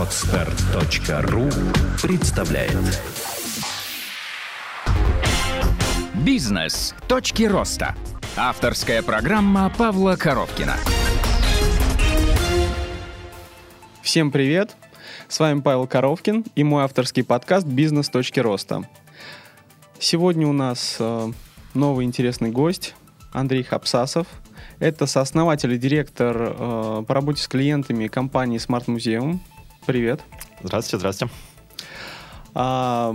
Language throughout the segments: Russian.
Отстар.ру представляет Бизнес. Точки роста. Авторская программа Павла Коровкина. Всем привет! С вами Павел Коровкин и мой авторский подкаст «Бизнес. Точки роста». Сегодня у нас э, новый интересный гость Андрей Хапсасов. Это сооснователь и директор э, по работе с клиентами компании Smart Museum. Привет. Здравствуйте, здравствуйте. А,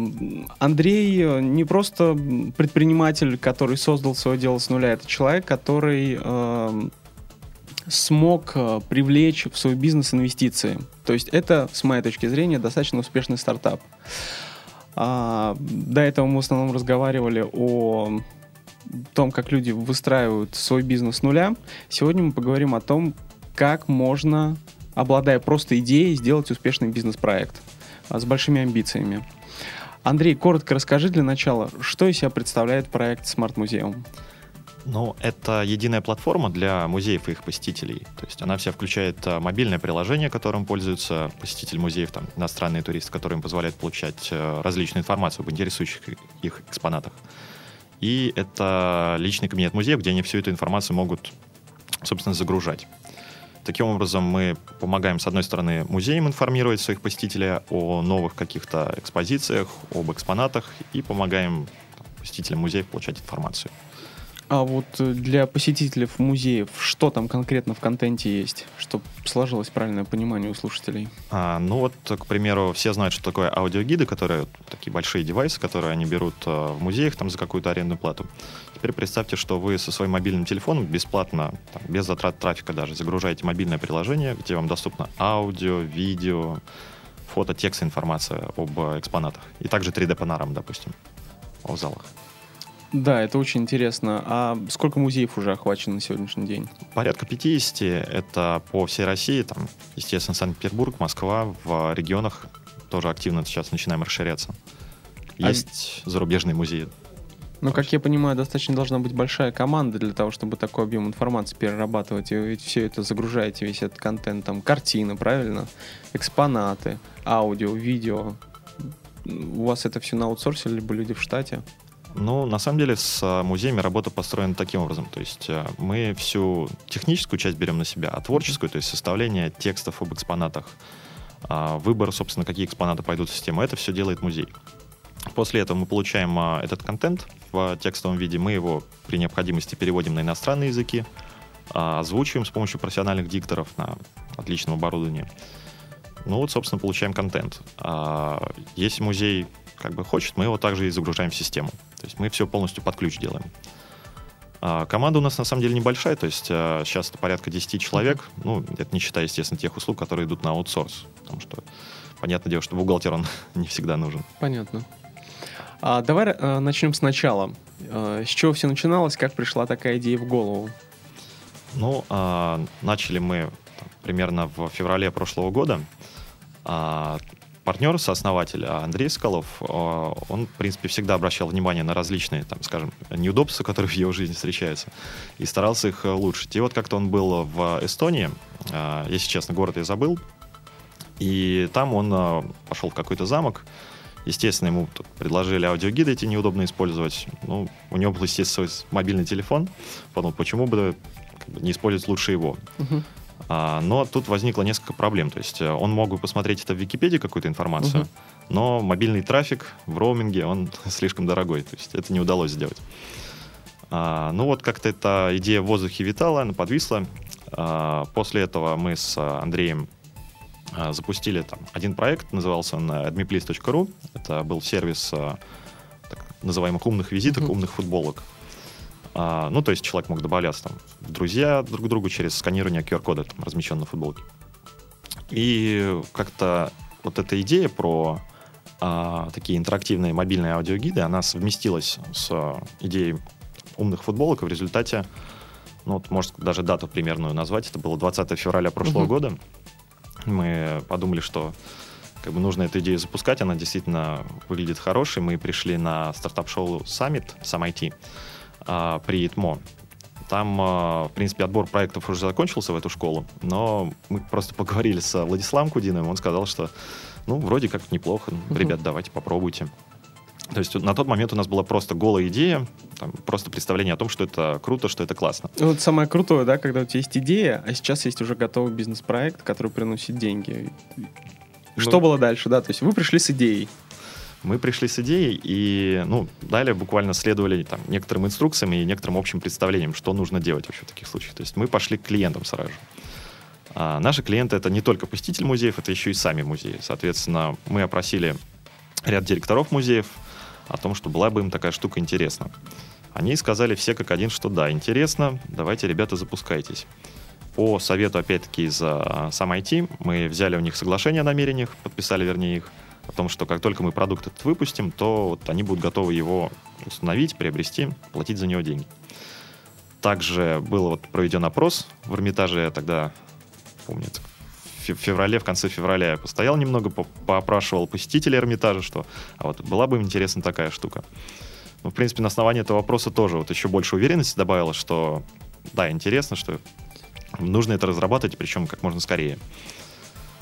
Андрей не просто предприниматель, который создал свое дело с нуля, это человек, который э, смог привлечь в свой бизнес инвестиции. То есть это, с моей точки зрения, достаточно успешный стартап. А, до этого мы в основном разговаривали о том, как люди выстраивают свой бизнес с нуля. Сегодня мы поговорим о том, как можно, обладая просто идеей, сделать успешный бизнес-проект а, с большими амбициями. Андрей, коротко расскажи для начала, что из себя представляет проект Smart Museum? Ну, это единая платформа для музеев и их посетителей. То есть она вся включает а, мобильное приложение, которым пользуются посетители музеев, там, иностранные туристы, которые им позволяют получать а, различную информацию об интересующих их экспонатах. И это личный кабинет музея, где они всю эту информацию могут, собственно, загружать. Таким образом, мы помогаем, с одной стороны, музеям информировать своих посетителей о новых каких-то экспозициях, об экспонатах, и помогаем посетителям музеев получать информацию. А вот э, для посетителей музеев, что там конкретно в контенте есть, чтобы сложилось правильное понимание у слушателей? А, ну вот, к примеру, все знают, что такое аудиогиды, которые такие большие девайсы, которые они берут э, в музеях там за какую-то арендную плату. Теперь представьте, что вы со своим мобильным телефоном бесплатно, там, без затрат трафика даже, загружаете мобильное приложение, где вам доступно аудио, видео, фото, текст, информация об экспонатах. И также 3D-панорам, допустим, о залах. Да, это очень интересно. А сколько музеев уже охвачено на сегодняшний день? Порядка 50. Это по всей России. Там, естественно, Санкт-Петербург, Москва. В регионах тоже активно сейчас начинаем расширяться. А Есть а... зарубежные музеи. Ну, как я понимаю, достаточно должна быть большая команда для того, чтобы такой объем информации перерабатывать. И вы ведь все это загружаете, весь этот контент, там, картины, правильно? Экспонаты, аудио, видео. У вас это все на аутсорсе, либо люди в штате? Ну, на самом деле, с а, музеями работа построена таким образом. То есть а, мы всю техническую часть берем на себя, а творческую, то есть составление текстов об экспонатах, а, выбор, собственно, какие экспонаты пойдут в систему, это все делает музей. После этого мы получаем этот контент в текстовом виде, мы его при необходимости переводим на иностранные языки, озвучиваем с помощью профессиональных дикторов на отличном оборудовании. Ну вот, собственно, получаем контент. Если музей как бы хочет, мы его также и загружаем в систему. То есть мы все полностью под ключ делаем. А команда у нас на самом деле небольшая, то есть а, сейчас это порядка 10 человек, ну, это не считая, естественно, тех услуг, которые идут на аутсорс, потому что, понятное дело, что бухгалтер, он не всегда нужен. Понятно. А, давай а, начнем сначала. А, с чего все начиналось, как пришла такая идея в голову? Ну, а, начали мы там, примерно в феврале прошлого года. А, партнер, сооснователь Андрей Скалов, а, он, в принципе, всегда обращал внимание на различные, там, скажем, неудобства, которые в его жизни встречаются, и старался их улучшить. И вот как-то он был в Эстонии, а, если честно, город я забыл, и там он пошел в какой-то замок, Естественно, ему предложили аудиогиды эти неудобно использовать. Ну, у него был, естественно, свой мобильный телефон. Подумал, почему бы не использовать лучше его. Uh-huh. А, но тут возникло несколько проблем. То есть э, он мог бы посмотреть это в Википедии, какую-то информацию, угу. но мобильный трафик в роуминге, он слишком дорогой. То есть это не удалось сделать. А, ну вот как-то эта идея в воздухе витала, она подвисла. А, после этого мы с Андреем а, запустили там один проект, назывался он admiplease.ru. Это был сервис так называемых умных визиток, uh умных футболок. А, ну, то есть человек мог добавляться там, в друзья друг к другу через сканирование QR-кода, там, размещенного на футболке. И как-то вот эта идея про а, такие интерактивные мобильные аудиогиды, она совместилась с идеей умных футболок, и в результате, ну, вот, может, даже дату примерную назвать, это было 20 февраля прошлого uh-huh. года. Мы подумали, что как бы нужно эту идею запускать, она действительно выглядит хорошей. Мы пришли на стартап-шоу Summit, Сам IT, а, при ИТМО. Там, в принципе, отбор проектов уже закончился в эту школу, но мы просто поговорили с Владиславом Кудиновым, он сказал, что, ну, вроде как неплохо, ребят, давайте попробуйте. То есть на тот момент у нас была просто голая идея, там, просто представление о том, что это круто, что это классно. Вот самое крутое, да, когда у тебя есть идея, а сейчас есть уже готовый бизнес-проект, который приносит деньги. Что ну, было дальше, да? То есть вы пришли с идеей. Мы пришли с идеей и, ну, далее буквально следовали там некоторым инструкциям и некоторым общим представлениям, что нужно делать вообще в таких случаях. То есть мы пошли к клиентам сразу же. А наши клиенты это не только посетитель музеев, это еще и сами музеи. Соответственно, мы опросили ряд директоров музеев, о том, что была бы им такая штука интересна. Они сказали все как один, что да, интересно, давайте, ребята, запускайтесь. По совету, опять-таки, из а, сам IT, мы взяли у них соглашение о намерениях, подписали, вернее, их, о том, что как только мы продукт этот выпустим, то вот они будут готовы его установить, приобрести, платить за него деньги. Также был вот проведен опрос в Эрмитаже, я тогда, помню, в феврале, в конце февраля я постоял немного, по поопрашивал посетителей Эрмитажа, что а вот была бы им интересна такая штука. Ну, в принципе, на основании этого вопроса тоже вот еще больше уверенности добавило, что да, интересно, что нужно это разрабатывать, причем как можно скорее.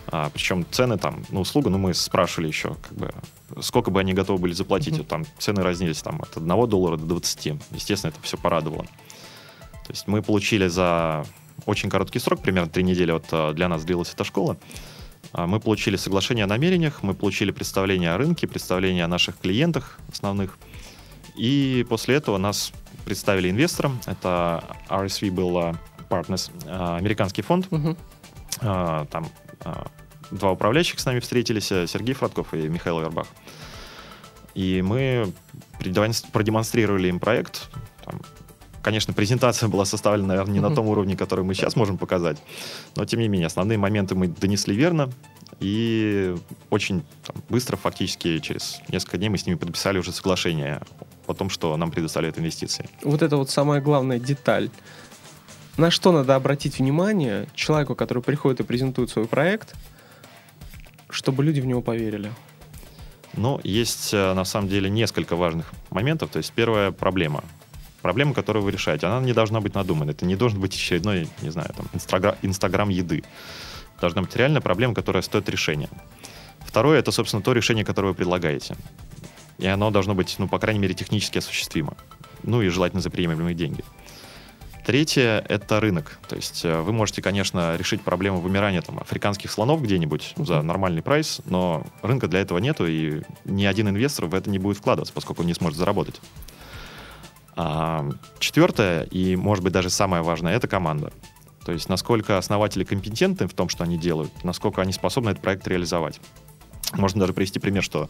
А, причем цены там, ну, услуга, ну, мы спрашивали еще, как бы, сколько бы они готовы были заплатить. Mm-hmm. Вот там цены разнились там от 1 доллара до 20. Естественно, это все порадовало. То есть мы получили за очень короткий срок, примерно три недели вот э, для нас длилась эта школа. А, мы получили соглашение о намерениях, мы получили представление о рынке, представление о наших клиентах основных. И после этого нас представили инвесторам. Это RSV был э, Partners, э, американский фонд. Угу. Там два управляющих с нами встретились, Сергей Фратков и Михаил Вербах. И мы продемонстрировали им проект, там, Конечно, презентация была составлена, наверное, не на том уровне, который мы сейчас можем показать, но тем не менее, основные моменты мы донесли верно, и очень там, быстро, фактически через несколько дней мы с ними подписали уже соглашение о том, что нам предоставляют инвестиции. Вот это вот самая главная деталь. На что надо обратить внимание человеку, который приходит и презентует свой проект, чтобы люди в него поверили? Ну, есть э, на самом деле несколько важных моментов. То есть первая проблема проблема, которую вы решаете, она не должна быть надуманной. Это не должен быть очередной, не знаю, там, инстаграм, инстаграм еды. Должна быть реальная проблема, которая стоит решения. Второе, это, собственно, то решение, которое вы предлагаете. И оно должно быть, ну, по крайней мере, технически осуществимо. Ну и желательно за приемлемые деньги. Третье — это рынок. То есть э, вы можете, конечно, решить проблему вымирания там, африканских слонов где-нибудь за нормальный прайс, но рынка для этого нету, и ни один инвестор в это не будет вкладываться, поскольку он не сможет заработать. А, четвертое, и, может быть, даже самое важное, это команда. То есть, насколько основатели компетентны в том, что они делают, насколько они способны этот проект реализовать. Можно даже привести пример, что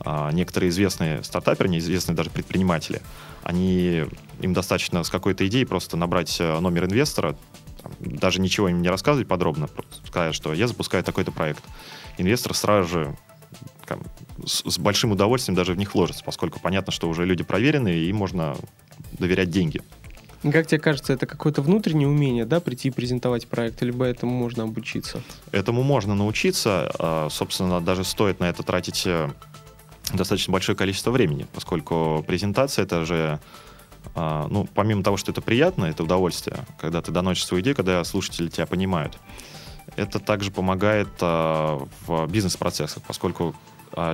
а, некоторые известные стартаперы, неизвестные даже предприниматели, они, им достаточно с какой-то идеей просто набрать э, номер инвестора, там, даже ничего им не рассказывать подробно, сказать, что я запускаю такой-то проект. Инвестор сразу же с, с большим удовольствием даже в них вложится, поскольку понятно, что уже люди проверенные, и можно доверять деньги. Как тебе кажется, это какое-то внутреннее умение, да, прийти и презентовать проект, либо этому можно обучиться? Этому можно научиться. А, собственно, даже стоит на это тратить э, достаточно большое количество времени, поскольку презентация это же а, ну, помимо того, что это приятно, это удовольствие, когда ты доносишь свою идею, когда слушатели тебя понимают, это также помогает а, в бизнес-процессах, поскольку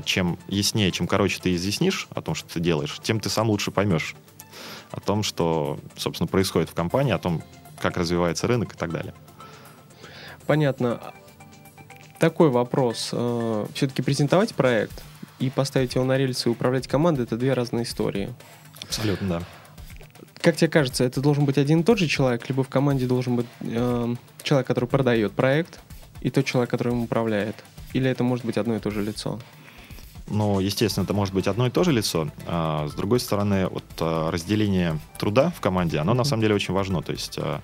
чем яснее, чем короче ты изъяснишь о том, что ты делаешь, тем ты сам лучше поймешь о том, что, собственно, происходит в компании, о том, как развивается рынок и так далее. Понятно. Такой вопрос. Э, Все-таки презентовать проект и поставить его на рельсы и управлять командой — это две разные истории. Абсолютно, да. Как тебе кажется, это должен быть один и тот же человек, либо в команде должен быть э, человек, который продает проект, и тот человек, который им управляет? Или это может быть одно и то же лицо? Ну, естественно, это может быть одно и то же лицо. А, с другой стороны, вот а, разделение труда в команде, оно mm-hmm. на самом деле очень важно. То есть а,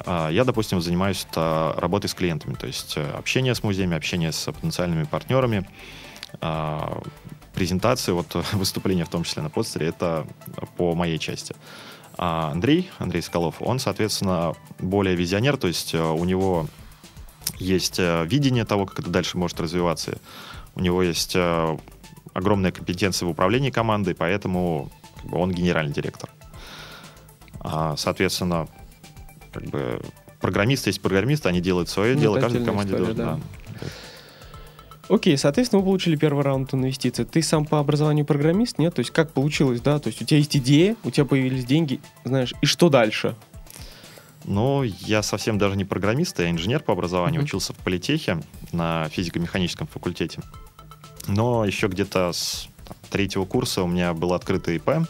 а, я, допустим, занимаюсь работой с клиентами, то есть а, общение с музеями, общение с потенциальными партнерами, презентации, вот выступления в том числе на постере, это по моей части. А Андрей, Андрей Скалов, он, соответственно, более визионер, то есть а, у него есть а, видение того, как это дальше может развиваться. У него есть э, огромная компетенция в управлении командой, поэтому как бы, он генеральный директор. А, соответственно, как бы программисты есть программисты, они делают свое Ну, дело, отдельная команде история, должен, да. да. Окей, соответственно, вы получили первый раунд инвестиций. Ты сам по образованию программист, нет? То есть как получилось, да? То есть у тебя есть идея, у тебя появились деньги, знаешь, и что дальше? Но я совсем даже не программист, я инженер по образованию, Мгм. учился в политехе на физико-механическом факультете. Но еще где-то с там, третьего курса у меня был открытый ИП.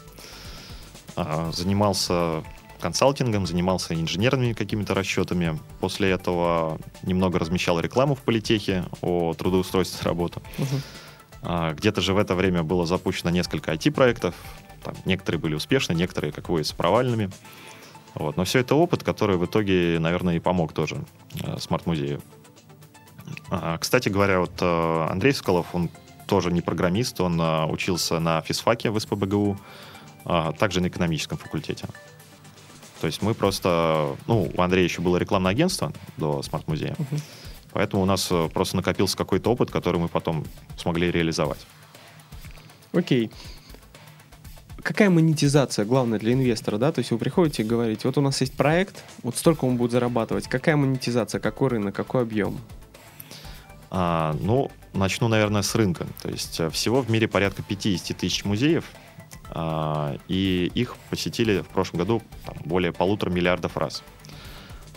А, Занимался консалтингом, занимался инженерными какими-то расчетами. После этого немного размещал рекламу в политехе о трудоустройстве на работу. А, Где-то же в это время было запущено несколько IT-проектов. Там некоторые были успешны, некоторые, как водится, провальными. Вот. Но все это опыт, который в итоге, наверное, и помог тоже э, смарт-музею. А, Кстати говоря, вот э, Андрей Соколов, он тоже не программист, он э, учился на физфаке в СПБГУ, а также на экономическом факультете. То есть мы просто... Ну, у Андрея еще было рекламное агентство до смарт-музея, Мгм. поэтому у нас просто накопился какой-то опыт, который мы потом смогли реализовать. Окей. Какая монетизация главная для инвестора, да? То есть вы приходите и говорите, вот у нас есть проект, вот столько он будет зарабатывать. Какая монетизация, какой рынок, какой объем? А, ну, начну, наверное, с рынка. То есть э, всего в мире порядка 50 тысяч музеев, а, и их посетили в прошлом году там, более полутора миллиардов раз.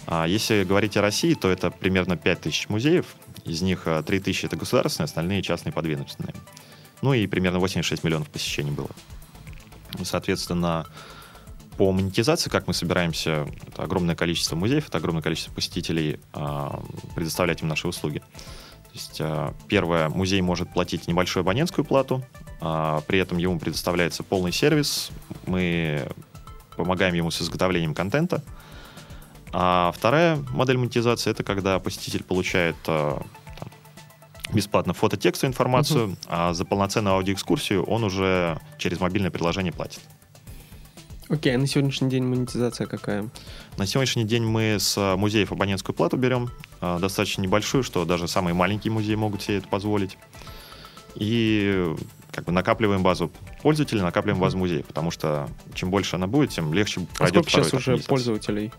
А если говорить о России, то это примерно 5 тысяч музеев, из них 3 тысячи это государственные, остальные частные подведомственные. Ну и примерно 86 миллионов посещений было. И, Соответственно, по монетизации, как мы собираемся, это огромное количество музеев, это огромное количество посетителей, а, предоставлять им наши услуги. То есть, а, первое, музей может платить небольшую абонентскую плату, а, при этом ему предоставляется полный сервис, мы помогаем ему с изготовлением контента. А вторая модель монетизации это когда посетитель получает бесплатно фото-текстовую информацию, а за полноценную аудиоэкскурсию он уже через мобильное приложение платит. Окей, а на сегодняшний день монетизация какая? На сегодняшний день мы с музеев абонентскую плату берем, а, достаточно небольшую, что даже самые маленькие музеи могут себе это позволить. И как бы накапливаем базу пользователей, накапливаем базу музеев, потому что чем больше она будет, тем легче А пройдет сколько сейчас уже пользователей?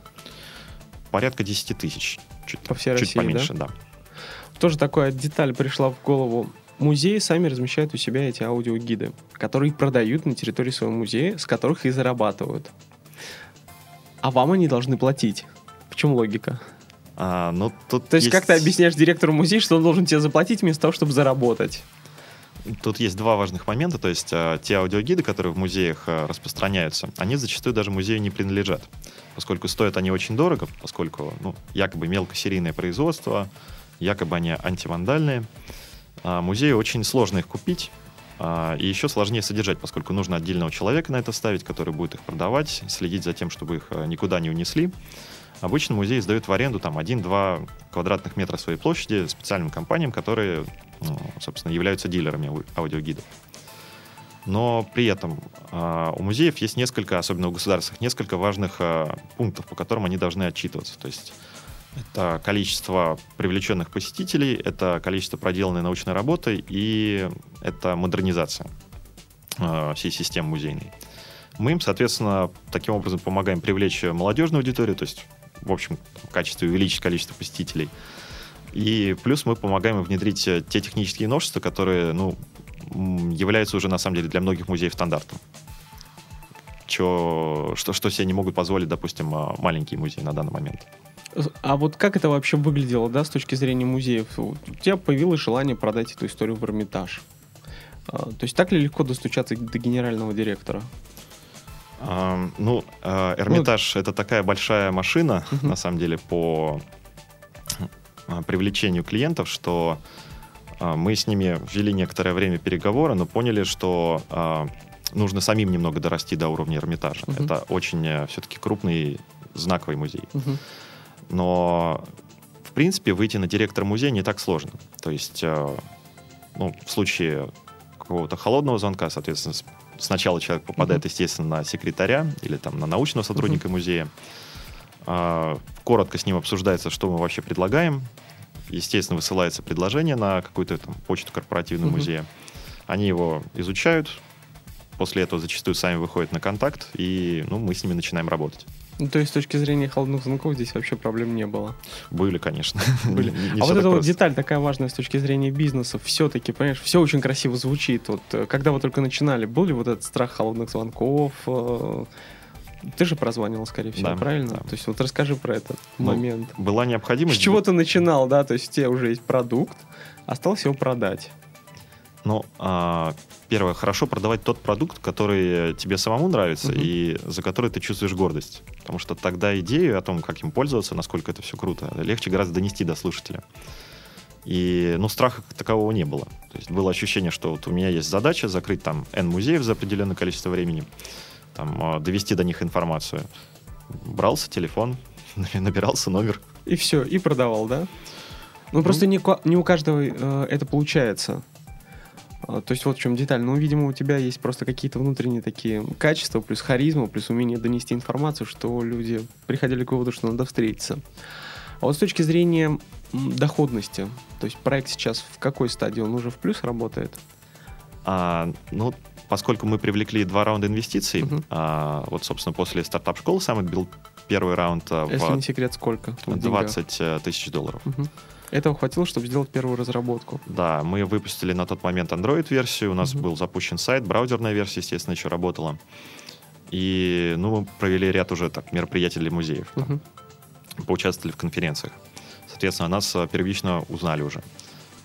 Порядка 10 тысяч. Чуть, По всей чуть России, поменьше, да? Тоже такая деталь пришла в голову. Музеи сами размещают у себя эти аудиогиды, которые продают на территории своего музея, с которых и зарабатывают. А вам они должны платить. В чем логика? А, ну, тут То есть, как ты объясняешь директору музея, что он должен тебе заплатить вместо того, чтобы заработать? Тут есть два важных момента. То есть э, те аудиогиды, которые в музеях э, распространяются, они зачастую даже музею не принадлежат, поскольку стоят они очень дорого, поскольку ну, якобы мелкосерийное производство, якобы они антивандальные. А музею очень сложно их купить, а, и еще сложнее содержать, поскольку нужно отдельного человека на это ставить, который будет их продавать, следить за тем, чтобы их э, никуда не унесли. Обычно музей сдают в аренду там 1-2 квадратных метра своей площади специальным компаниям, которые, ну, собственно, являются дилерами ау- аудиогидов. Но при этом а, у музеев есть несколько, особенно у государственных, несколько важных а, пунктов, по которым они должны отчитываться. То есть это количество привлеченных посетителей, это количество проделанной научной работы и это модернизация а, всей системы музейной. Мы им, соответственно, таким образом помогаем привлечь молодежную аудиторию, то есть, в общем, в качестве увеличить количество посетителей. И плюс мы помогаем им внедрить э, те технические новшества, которые, ну, являются уже, на самом деле, для многих музеев стандартом. Чё, что, что себе не могут позволить, допустим, а, маленькие музеи на данный момент. А вот как это вообще выглядело, да, с точки зрения музеев? У тебя появилось желание продать эту историю в Эрмитаж. А, То есть так ли легко достучаться до генерального директора? А, ну, э, Эрмитаж это такая большая машина, Мгм. на самом деле, по а, привлечению клиентов, что а, мы с ними ввели некоторое время переговоры, но поняли, что нужно самим немного дорасти до уровня Эрмитажа. Мгм. Это очень все-таки крупный знаковый музей. Мгм. Но, в принципе, выйти на директора музея не так сложно. То есть, э, ну, в случае какого-то холодного звонка, соответственно, сначала человек попадает, естественно, на секретаря или там на научного сотрудника музея. А, Коротко с ним обсуждается, что мы вообще предлагаем. Естественно, высылается предложение на какую-то там почту корпоративного Мгм. музея. Они его изучают, после этого зачастую сами выходят на контакт, и ну, мы с ними начинаем работать. Ну, то есть с точки зрения холодных звонков здесь вообще проблем не было. Были, конечно. Были. А вот эта вот деталь такая важная с точки зрения бизнеса. Все-таки, понимаешь, все очень красиво звучит. Вот, э, когда вы только начинали, был ли вот этот страх холодных звонков? Э, Ты же прозванивал, скорее всего, Да, правильно? да. То есть вот расскажи про этот Ну, момент. Была С необходимость... чего ты начинал, да? То есть у тебя уже есть продукт, осталось его продать. Ну, а, первое, хорошо продавать тот продукт, который тебе самому нравится Мгм. и за который ты чувствуешь гордость. Потому что тогда идею о том, как им пользоваться, насколько это все круто, легче гораздо донести до слушателя. И, ну, страха как такового не было. То есть было ощущение, что вот у меня есть задача закрыть там N музеев за определенное количество времени, там, а, довести до них информацию. Брался телефон, набирался номер. И все, и продавал, да? Ну, просто не, не у каждого э, это получается. А, То есть вот в чем деталь. Ну, видимо, у тебя есть просто какие-то внутренние такие качества, плюс харизма, плюс умение донести информацию, что люди приходили к выводу, что надо встретиться. А вот с точки зрения доходности, то есть проект сейчас в какой стадии? Он уже в плюс работает? А, ну, поскольку мы привлекли два раунда инвестиций, Мгм. а, вот, собственно, после стартап-школы Summit был первый раунд а, Если не в секрет, сколько? в деньгах? 20 э, тысяч долларов. Мгм. Этого хватило, чтобы сделать первую разработку. Да, мы выпустили на тот момент Android-версию, у нас Мгм. был запущен сайт, браузерная версия, естественно, еще работала. И, ну, мы провели ряд уже так мероприятий для музеев, там, поучаствовали в конференциях. Соответственно, нас э, первично узнали уже.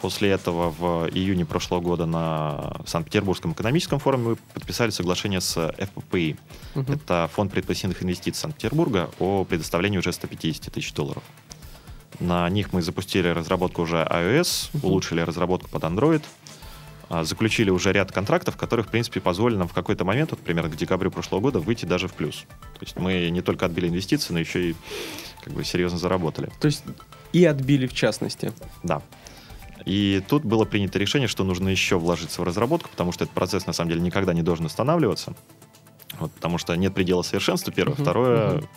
После этого в июне прошлого года на Санкт-Петербургском экономическом форуме мы подписали соглашение с FPPI. Мгм. Это фонд предпосильных инвестиций Санкт-Петербурга о предоставлении уже 150 тысяч долларов. На них мы запустили разработку уже iOS, Мгм. улучшили разработку под Android, а, заключили уже ряд контрактов, которые, в принципе, позволили нам в какой-то момент, вот примерно к декабрю прошлого года, выйти даже в плюс. То есть мы не только отбили инвестиции, но еще и как бы серьезно заработали. То есть и отбили в частности. Да. И тут было принято решение, что нужно еще вложиться в разработку, потому что этот процесс на самом деле никогда не должен останавливаться. Вот, потому что нет предела совершенства, первое. Мгм, Второе, мгм.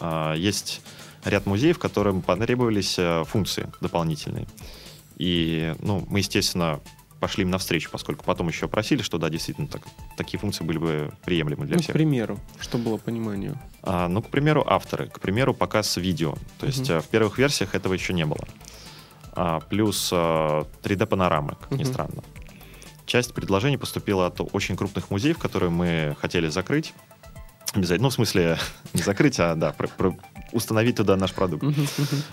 а, есть ряд музеев, которым потребовались а, функции дополнительные. И, ну, мы, естественно, пошли им навстречу, поскольку потом еще просили, что да, действительно, так, такие функции были бы приемлемы для ну, к всех. примеру, что было пониманию. А, ну, к примеру, авторы. К примеру, показ видео. То есть Мгм. э, в первых версиях этого еще не было. А, плюс э, 3D-панорамы, как ни Мгм. странно. Часть предложений поступила от очень крупных музеев, которые мы хотели закрыть. Обязательно. Ну, в смысле, не закрыть, а да, про- про- установить туда наш продукт.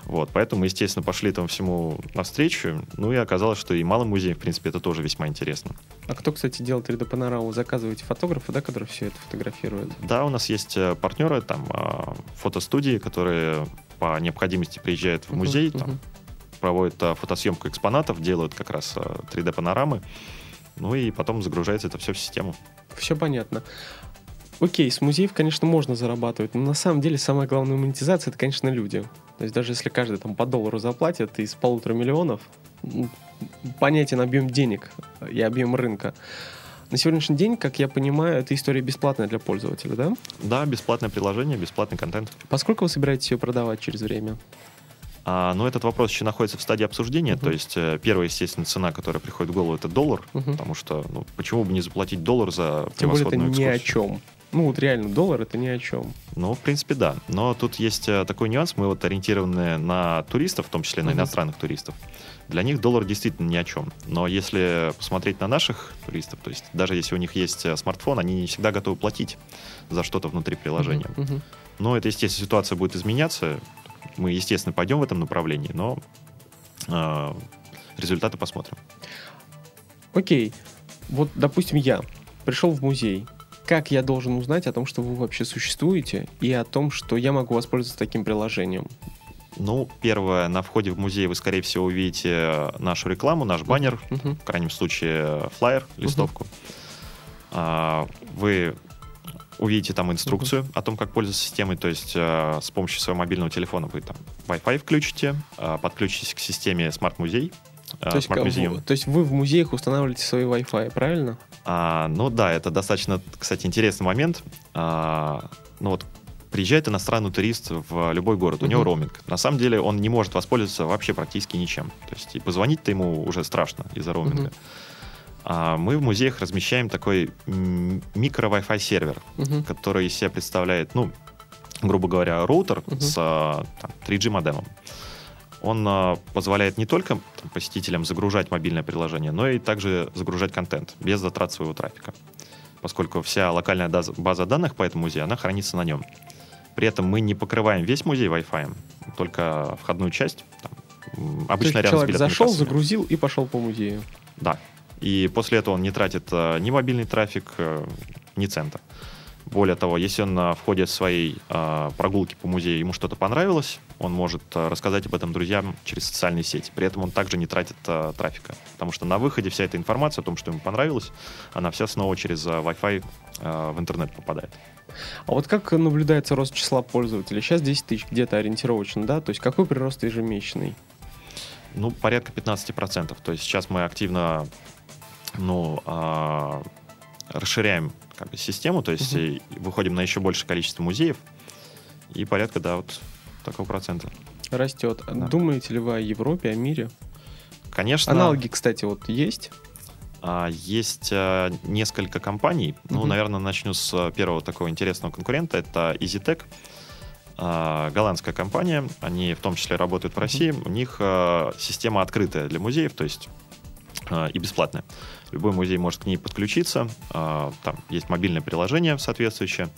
Вот, поэтому естественно, пошли этому всему навстречу. Ну и оказалось, что и малым музеям, в принципе, это тоже весьма интересно. А кто, кстати, делает 3D-панораму? Заказываете фотографа, да, который все это фотографирует? Да, у нас есть э, партнеры, там, э, фотостудии, которые по необходимости приезжают в музей, там, проводят э, фотосъемку экспонатов, делают как раз э, 3D-панорамы, ну и потом загружается это все в систему. Все понятно. Окей, с музеев, конечно, можно зарабатывать, но на самом деле самая главная монетизация это, конечно, люди. То есть даже если каждый там по доллару заплатит из полутора миллионов, понятен объем денег и объем рынка. На сегодняшний день, как я понимаю, эта история бесплатная для пользователя, да? Да, бесплатное приложение, бесплатный контент. Поскольку вы собираетесь ее продавать через время? А, но этот вопрос еще находится в стадии обсуждения. Мгм. То есть э, первая, естественно, цена, которая приходит в голову, это доллар. Мгм. Потому что, ну, почему бы не заплатить доллар за Тем более это превосходную ни о экскурсию? чем. Ну вот реально, доллар это ни о чем. Ну, в принципе, да. Но тут есть э, такой нюанс. Мы вот ориентированы на туристов, в том числе на Мгм. иностранных туристов. Для них доллар действительно ни о чем. Но если посмотреть на наших туристов, то есть даже если у них есть э, смартфон, они не всегда готовы платить за что-то внутри приложения. Мгм, мгм. Но это, естественно, ситуация будет изменяться. Мы, естественно, пойдем в этом направлении, но э, результаты посмотрим. Окей, вот, допустим, я пришел в музей. Как я должен узнать о том, что вы вообще существуете, и о том, что я могу воспользоваться таким приложением? Ну, первое, на входе в музей вы, скорее всего, увидите нашу рекламу, наш баннер, Мгм. в крайнем случае флаер, листовку. А, Вы увидите там инструкцию о том, как пользоваться системой, то есть э, с помощью своего мобильного телефона вы там Wi-Fi включите, э, подключитесь к системе Smart Музей, э, То есть, то есть вы в музеях устанавливаете свои Wi-Fi, правильно? А, ну да, это достаточно, кстати, интересный момент. А, ну вот приезжает иностранный турист в любой город, у него Мгм. роуминг. На самом деле он не может воспользоваться вообще практически ничем. То есть и позвонить-то ему уже страшно из-за роуминга. Мгм. А мы в музеях размещаем такой микро Wi-Fi сервер, Мгм. который из себя представляет, ну, грубо говоря, роутер Мгм. с а, там, 3G модемом. Он а, позволяет не только там, посетителям загружать мобильное приложение, но и также загружать контент без затрат своего трафика, поскольку вся локальная база данных по этому музею, она хранится на нем. При этом мы не покрываем весь музей Wi-Fi, только входную часть. Там, обычно рядом с человек билетными зашел, кассами. загрузил и пошел по музею. Да. И после этого он не тратит э, ни мобильный трафик, э, ни цента. Более того, если он на входе своей э, прогулки по музею ему что-то понравилось, он может э, рассказать об этом друзьям через социальные сети. При этом он также не тратит э, трафика. Потому что на выходе вся эта информация о том, что ему понравилось, она вся снова через э, Wi-Fi э, в интернет попадает. А вот как наблюдается рост числа пользователей? Сейчас 10 тысяч где-то ориентировочно, да? То есть какой прирост ежемесячный? Ну, порядка 15%. То есть сейчас мы активно ну, а, расширяем как бы, систему, то есть и выходим на еще большее количество музеев, и порядка, да, вот такого процента. Растет. Да. Думаете ли вы о Европе, о мире? Конечно, Аналоги, кстати, вот есть. а, есть а, несколько компаний. Ну, Мгм. наверное, начну с а, первого такого интересного конкурента. Это EasyTech. А, голландская компания. Они в том числе работают в России. У них а, система открытая для музеев, то есть и бесплатная. Любой музей может к ней подключиться. а, Там есть мобильное приложение соответствующее.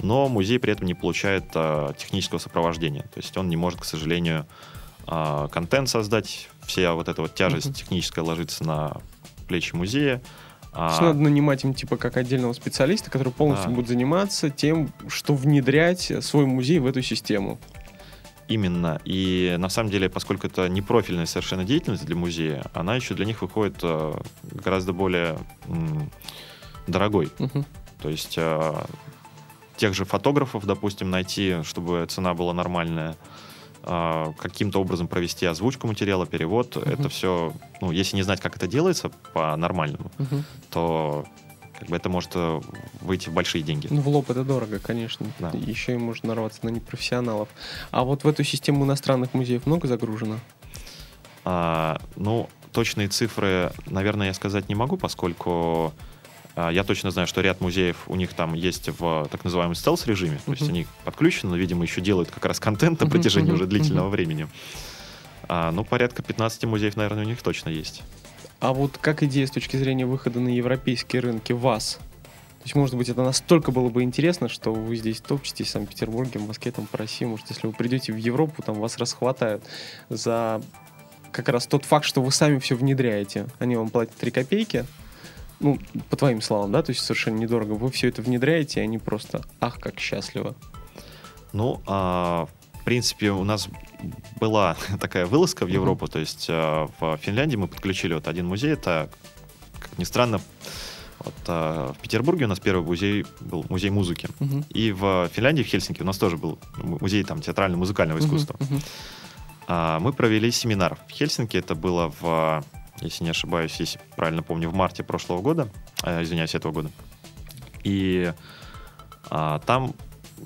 Но музей при этом не получает а, технического сопровождения. То есть он не может, к сожалению, а, контент создать. Вся вот эта вот тяжесть Мгм. техническая ложится на плечи музея. А, надо нанимать им типа как отдельного специалиста, который полностью Да. будет заниматься тем, что внедрять свой музей в эту систему. Именно. И на самом деле, поскольку это не профильная совершенно деятельность для музея, она еще для них выходит э, гораздо более дорогой. Мгм. То есть э, тех же фотографов, допустим, найти, чтобы цена была нормальная, э, каким-то образом провести озвучку материала, перевод, Мгм. это все, ну, если не знать, как это делается по-нормальному, Мгм. то как бы это может э, выйти в большие деньги. Ну, в лоб это дорого, конечно. Да. Еще и можно нарваться на непрофессионалов. А вот в эту систему иностранных музеев много загружено? А, ну, точные цифры, наверное, я сказать не могу, поскольку а, я точно знаю, что ряд музеев у них там есть в так называемом стелс-режиме, то есть они подключены, но, видимо, еще делают как раз контент на протяжении мгм, уже длительного мгм. времени. А, ну, порядка 15 музеев, наверное, у них точно есть. А вот как идея с точки зрения выхода на европейские рынки вас? То есть, может быть, это настолько было бы интересно, что вы здесь топчетесь в Санкт-Петербурге, в Москве, там, по России. Может, если вы придете в Европу, там вас расхватают за как раз тот факт, что вы сами все внедряете. Они вам платят 3 копейки, ну, по твоим словам, да, то есть совершенно недорого. Вы все это внедряете, и они просто, ах, как счастливо. Ну, а, принципе, у нас была такая вылазка в. Европу, то есть а, в Финляндии мы подключили вот один музей, это, как ни странно, вот, а, в Петербурге у нас первый музей был музей музыки. Мгм. И в Финляндии, в Хельсинки, у нас тоже был музей там театрально-музыкального искусства. А, Мы провели семинар в Хельсинки. Это было в, если не ошибаюсь, если правильно помню, в марте прошлого года, э, извиняюсь, этого года. И а, там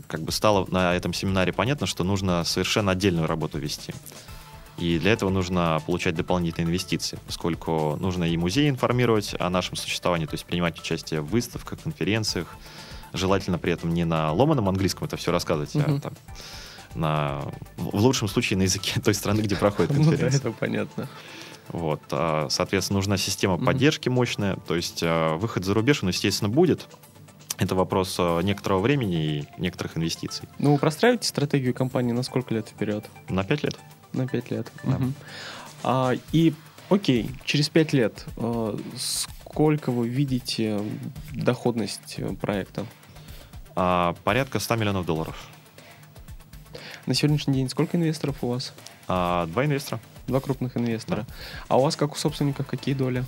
как бы стало на этом семинаре понятно, что нужно совершенно отдельную работу вести. И для этого нужно получать дополнительные инвестиции, поскольку нужно и музей информировать о нашем существовании, то есть принимать участие в выставках, конференциях, желательно при этом не на ломаном английском это все рассказывать, Мгм. а там на, в лучшем случае на языке той страны, где проходит Ну да, конференция. это понятно. Вот, а, соответственно, нужна система поддержки мощная, то есть а, выход за рубеж, он, естественно, будет. Это вопрос а, некоторого времени и некоторых инвестиций. Ну, вы простраиваете стратегию компании на сколько лет вперед? На 5 лет. На 5 лет. Да. Мгм. А, и, окей, через 5 лет э, сколько вы видите доходность э, проекта? А, порядка 100 миллионов долларов. На сегодняшний день сколько инвесторов у вас? А, два инвестора. Два крупных инвестора. А у вас, как у собственников, какие доли?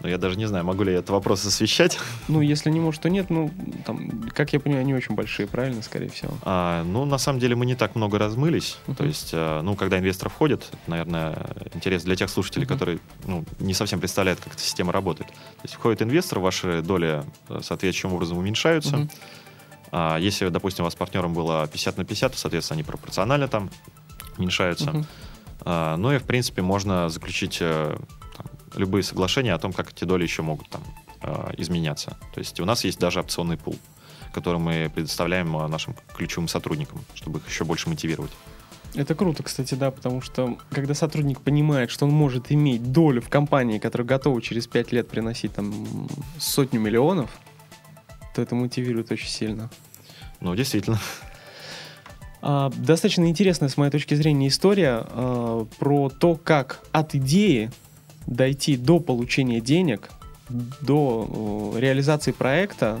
Но я даже не знаю, могу ли я этот вопрос освещать. Ну, если не может, то нет. Ну, там, как я понимаю, они очень большие, правильно, скорее всего? А, ну, на самом деле, мы не так много размылись. Мгм. То есть, а, ну, когда инвестор входит, это, наверное, интересно для тех слушателей, Мгм. которые ну, не совсем представляют, как эта система работает. То есть, входит инвестор, ваши доли э, соответствующим образом уменьшаются. Мгм. А если, допустим, у вас партнером было 50 на 50, то, соответственно, они пропорционально там уменьшаются. А, ну и, в принципе, можно заключить э, любые соглашения о том, как эти доли еще могут там э, изменяться. То есть у нас есть даже опционный пул, который мы предоставляем э, нашим ключевым сотрудникам, чтобы их еще больше мотивировать. Это круто, кстати, да, потому что когда сотрудник понимает, что он может иметь долю в компании, которая готова через 5 лет приносить там сотню миллионов, то это мотивирует очень сильно. Ну, действительно. А, достаточно интересная, с моей точки зрения, история а, про то, как от идеи дойти до получения денег, до реализации проекта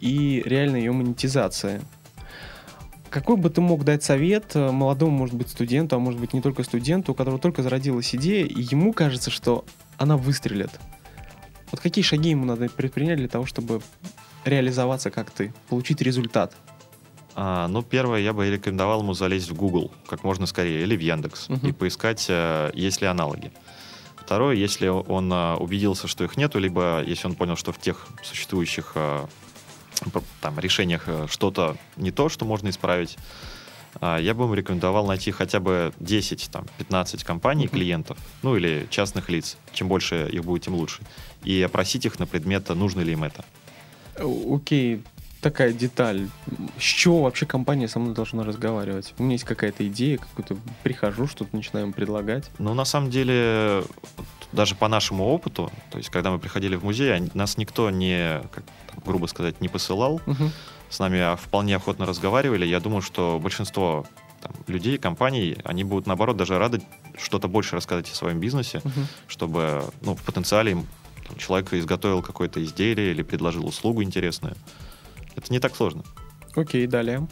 и реальной ее монетизации. Какой бы ты мог дать совет э, молодому, может быть, студенту, а может быть, не только студенту, у которого только зародилась идея, и ему кажется, что она выстрелит? Вот какие шаги ему надо предпринять для того, чтобы реализоваться как ты, получить результат? А, ну, первое, я бы рекомендовал ему залезть в Google как можно скорее, или в Яндекс, Мгм. и поискать, э, есть ли аналоги. Второе, если он э, убедился, что их нету, либо если он понял, что в тех существующих п- там, решениях э, что-то не то, что можно исправить, а, я бы ему рекомендовал найти хотя бы 10, там, 15 компаний, клиентов, ну или частных лиц. Чем больше их будет, тем лучше. И опросить их на предмет, нужно ли им это. Окей, такая деталь. С чего вообще компания со мной должна разговаривать? У меня есть какая-то идея, какой-то прихожу, что-то начинаем предлагать. Ну, на самом деле, даже по нашему опыту, то есть, когда мы приходили в музей, нас никто не, как, там, грубо сказать, не посылал, Мгм. с нами а, вполне охотно разговаривали. Я думаю, что большинство там, людей, компаний, они будут, наоборот, даже рады что-то больше рассказать о своем бизнесе, Мгм. чтобы, ну, в потенциале человек изготовил какое-то изделие или предложил услугу интересную. Это не так сложно. Окей, далее.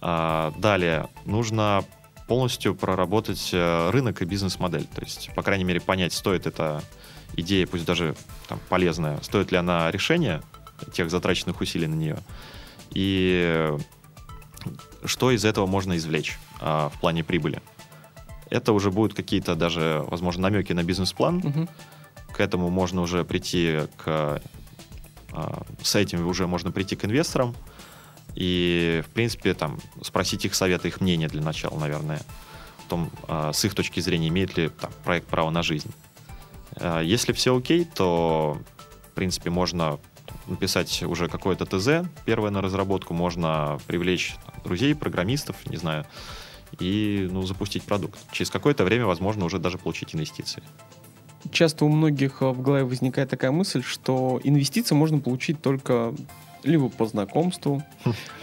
А, далее, нужно полностью проработать э, рынок и бизнес-модель. То есть, по крайней мере, понять, стоит эта идея, пусть даже там, полезная, стоит ли она решения тех затраченных усилий на нее, и что из этого можно извлечь а, в плане прибыли. Это уже будут какие-то даже, возможно, намеки на бизнес-план. Мгм. К этому можно уже прийти к... а, С этим уже можно прийти к инвесторам и, в принципе, там, спросить их совета, их мнение для начала, наверное. В том, а, с их точки зрения, имеет ли там, проект право на жизнь. А, Если все окей, то, в принципе, можно написать уже какое-то ТЗ, первое на разработку, можно привлечь друзей, программистов, не знаю, и ну, запустить продукт. Через какое-то время, возможно, уже даже получить инвестиции. Часто у многих э, в голове возникает такая мысль, что инвестиции можно получить только либо по знакомству,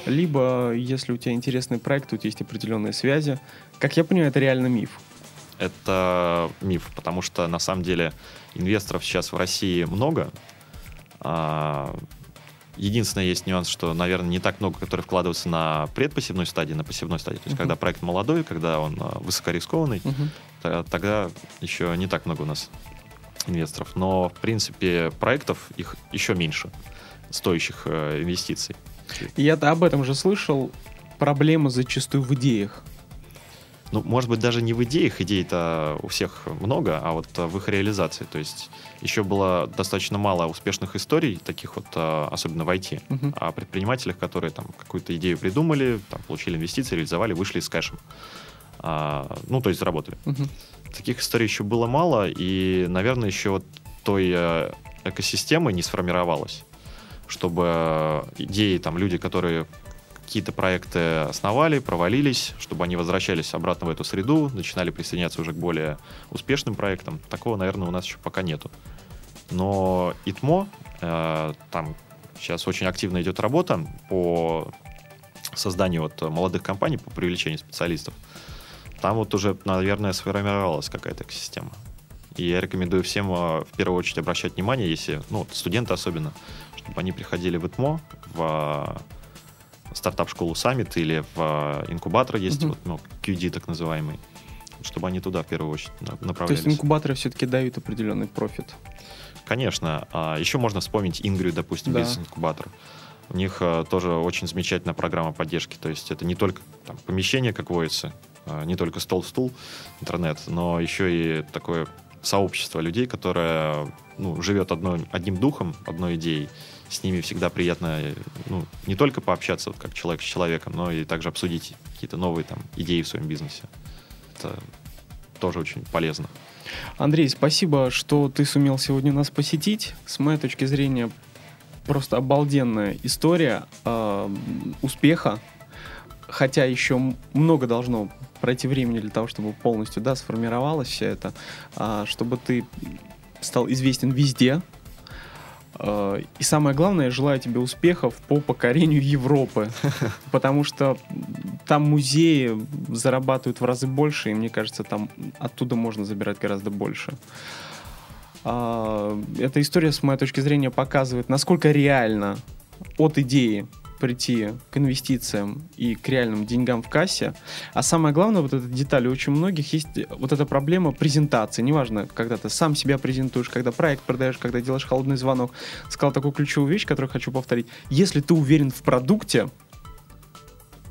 либо если у тебя интересный проект, у тебя есть определенные связи. Как я понимаю, это реально миф. Это миф, потому что на самом деле инвесторов сейчас в России много. А, Единственное, есть нюанс, что, наверное, не так много, которые вкладываются на предпосевной стадии, на посевной стадии. То есть, Мгм. когда проект молодой, когда он а, высокорискованный, т- тогда еще не так много у нас инвесторов. Но, в принципе, проектов их еще меньше, стоящих э, инвестиций. Я-то об этом же слышал. Проблема зачастую в идеях. Ну, может быть, даже не в идеях, идей-то у всех много, а вот в их реализации. То есть еще было достаточно мало успешных историй, таких вот, а, особенно в IT, Мгм. о предпринимателях, которые там какую-то идею придумали, там, получили инвестиции, реализовали, вышли с кэшем. А, ну, то есть заработали. Мгм. Таких историй еще было мало, и, наверное, еще вот той э, экосистемы не сформировалась, чтобы э, идеи, там, люди, которые какие-то проекты основали, провалились, чтобы они возвращались обратно в эту среду, начинали присоединяться уже к более успешным проектам. Такого, наверное, у нас еще пока нету. Но ИТМО, э, там сейчас очень активно идет работа по созданию вот молодых компаний, по привлечению специалистов. Там вот уже, наверное, сформировалась какая-то экосистема. И я рекомендую всем э, в первую очередь обращать внимание, если, ну, студенты особенно, чтобы они приходили в ИТМО, в э, стартап-школу Summit или в э, инкубатор есть, Мгм. вот, ну, QD так называемый, чтобы они туда в первую очередь на- То есть направлялись. инкубаторы все-таки дают определенный профит. Конечно. А еще можно вспомнить Ингрию, допустим, Да. бизнес-инкубатор. У них тоже очень замечательная программа поддержки. То есть это не только там, помещение, как водится, не только стол-стул, интернет, но еще и такое сообщество людей, которое ну, живет одной, одним духом, одной идеей. С ними всегда приятно ну, не только пообщаться вот, как человек с человеком, но и также обсудить какие-то новые там, идеи в своем бизнесе. Это тоже очень полезно. Андрей, спасибо, что ты сумел сегодня нас посетить. С моей точки зрения, просто обалденная история э, успеха, хотя еще много должно пройти времени для того, чтобы полностью да, сформировалось все это, э, чтобы ты стал известен везде, Э, и самое главное, я желаю тебе успехов по покорению Европы, потому что там музеи зарабатывают в разы больше, и мне кажется, там оттуда можно забирать гораздо больше. А, эта история, с моей точки зрения, показывает, насколько реально от идеи прийти к инвестициям и к реальным деньгам в кассе. А самое главное, вот эта деталь, у очень многих есть вот эта проблема презентации. Неважно, когда ты сам себя презентуешь, когда проект продаешь, когда делаешь холодный звонок. Сказал такую ключевую вещь, которую хочу повторить. Если ты уверен в продукте,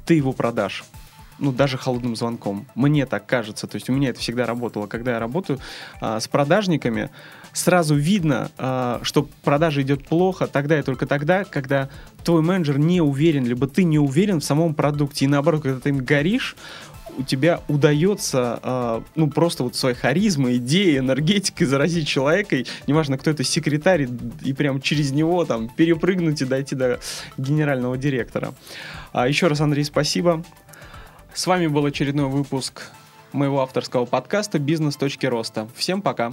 ты его продашь ну, даже холодным звонком. Мне так кажется. То есть у меня это всегда работало. Когда я работаю а, с продажниками, сразу видно, а, что продажа идет плохо тогда и только тогда, когда твой менеджер не уверен, либо ты не уверен в самом продукте. И наоборот, когда ты им горишь, у тебя удается, э, ну, просто вот своей харизмой, идеей, энергетикой заразить человека, и неважно, кто это, секретарь, и прям через него там перепрыгнуть и дойти до генерального директора. А еще раз, Андрей, спасибо. С вами был очередной выпуск моего авторского подкаста «Бизнес. Точки роста». Всем пока!